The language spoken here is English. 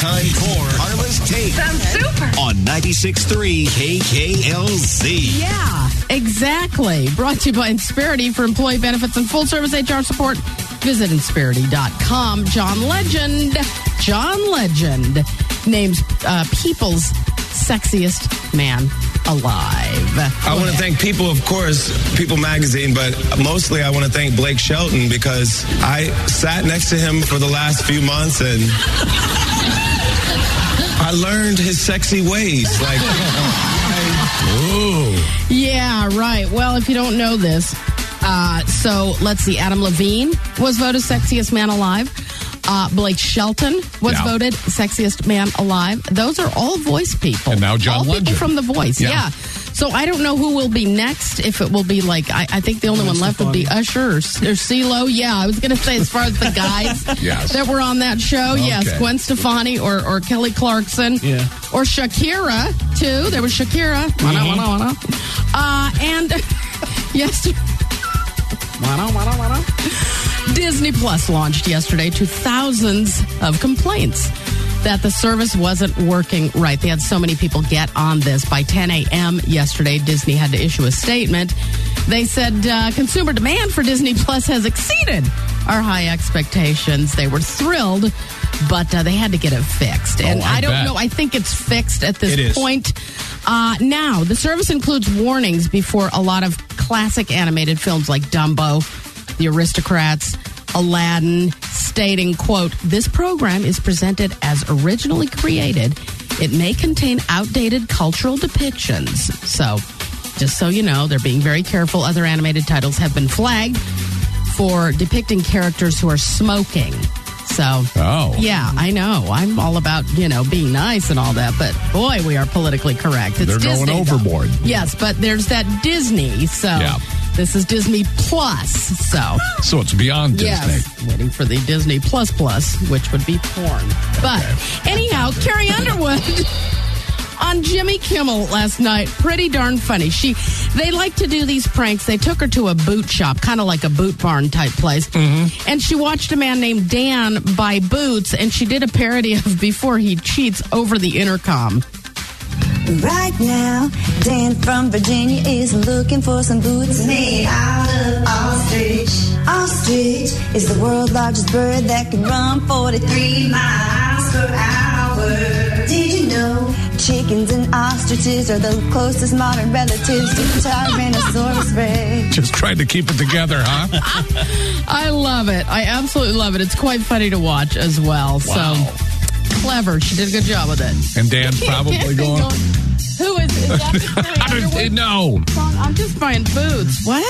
It's time for Carla's Take Sounds super. on 96.3 KKLZ. Yeah, exactly. Brought to you by Insperity for employee benefits and full service HR support. Visit Insperity.com. John Legend. John Legend names uh, people's sexiest man alive. I want to thank People, of course, People Magazine, but mostly I want to thank Blake Shelton because I sat next to him for the last few months and I learned his sexy ways. Like, Yeah, right. Well, if you don't know this, uh, so let's see. Adam Levine was voted sexiest man alive. Uh, Blake Shelton was Yeah. voted sexiest man alive. Those are all voice people. And now John all people from The Voice. Yeah. Yeah. So I don't know who will be next. If it will be like, I, I think the only one left would be Usher or, or CeeLo. Yeah, I was going to say as far as the guys Yes. that were on that show. Yes, Gwen Stefani or, or Kelly Clarkson. Yeah. Or Shakira too. There was Shakira. Wanna, wanna, wanna. Uh, and yes. Wana, wana, wanna, wanna. Disney Plus launched yesterday to thousands of complaints that the service wasn't working right. They had so many people get on this. By 10 a.m. yesterday, Disney had to issue a statement. They said uh, consumer demand for Disney Plus has exceeded our high expectations. They were thrilled, but uh, they had to get it fixed. And Oh, I I, don't bet. know. I think it's fixed at this point. Uh, now, the service includes warnings before a lot of classic animated films like Dumbo, The Aristocats, Aladdin, stating, quote, this program is presented as originally created. It may contain outdated cultural depictions. So, just so you know, they're being very careful. Other animated titles have been flagged for depicting characters who are smoking. So, Oh. yeah, I know. I'm all about, you know, being nice and all that, but boy, we are politically correct. It's They're going Disney, though. overboard. Yes, but there's that Disney, so Yeah. This is Disney Plus. So, So it's beyond Disney. yes, waiting for the Disney Plus Plus, which would be porn. But anyhow, Carrie Underwood on Jimmy Kimmel last night, pretty darn funny. She, they like to do these pranks. They took her to a boot shop, kind of like a boot barn type place, mm-hmm. and she watched a man named Dan buy boots, and she did a parody of "Before He Cheats" over the intercom. Right now, Dan from Virginia is looking for some boots made out of ostrich. Ostrich is the world's largest bird that can run 43 miles per hour. Did you know chickens and ostriches are the closest modern relatives to Tyrannosaurus Rex? Just trying to keep it together, huh? I love it. I absolutely love it. It's quite funny to watch as well. Wow. So clever. She did a good job with it. And Dan's probably going. Who is, is that? I don't, know. I'm just buying boots. What?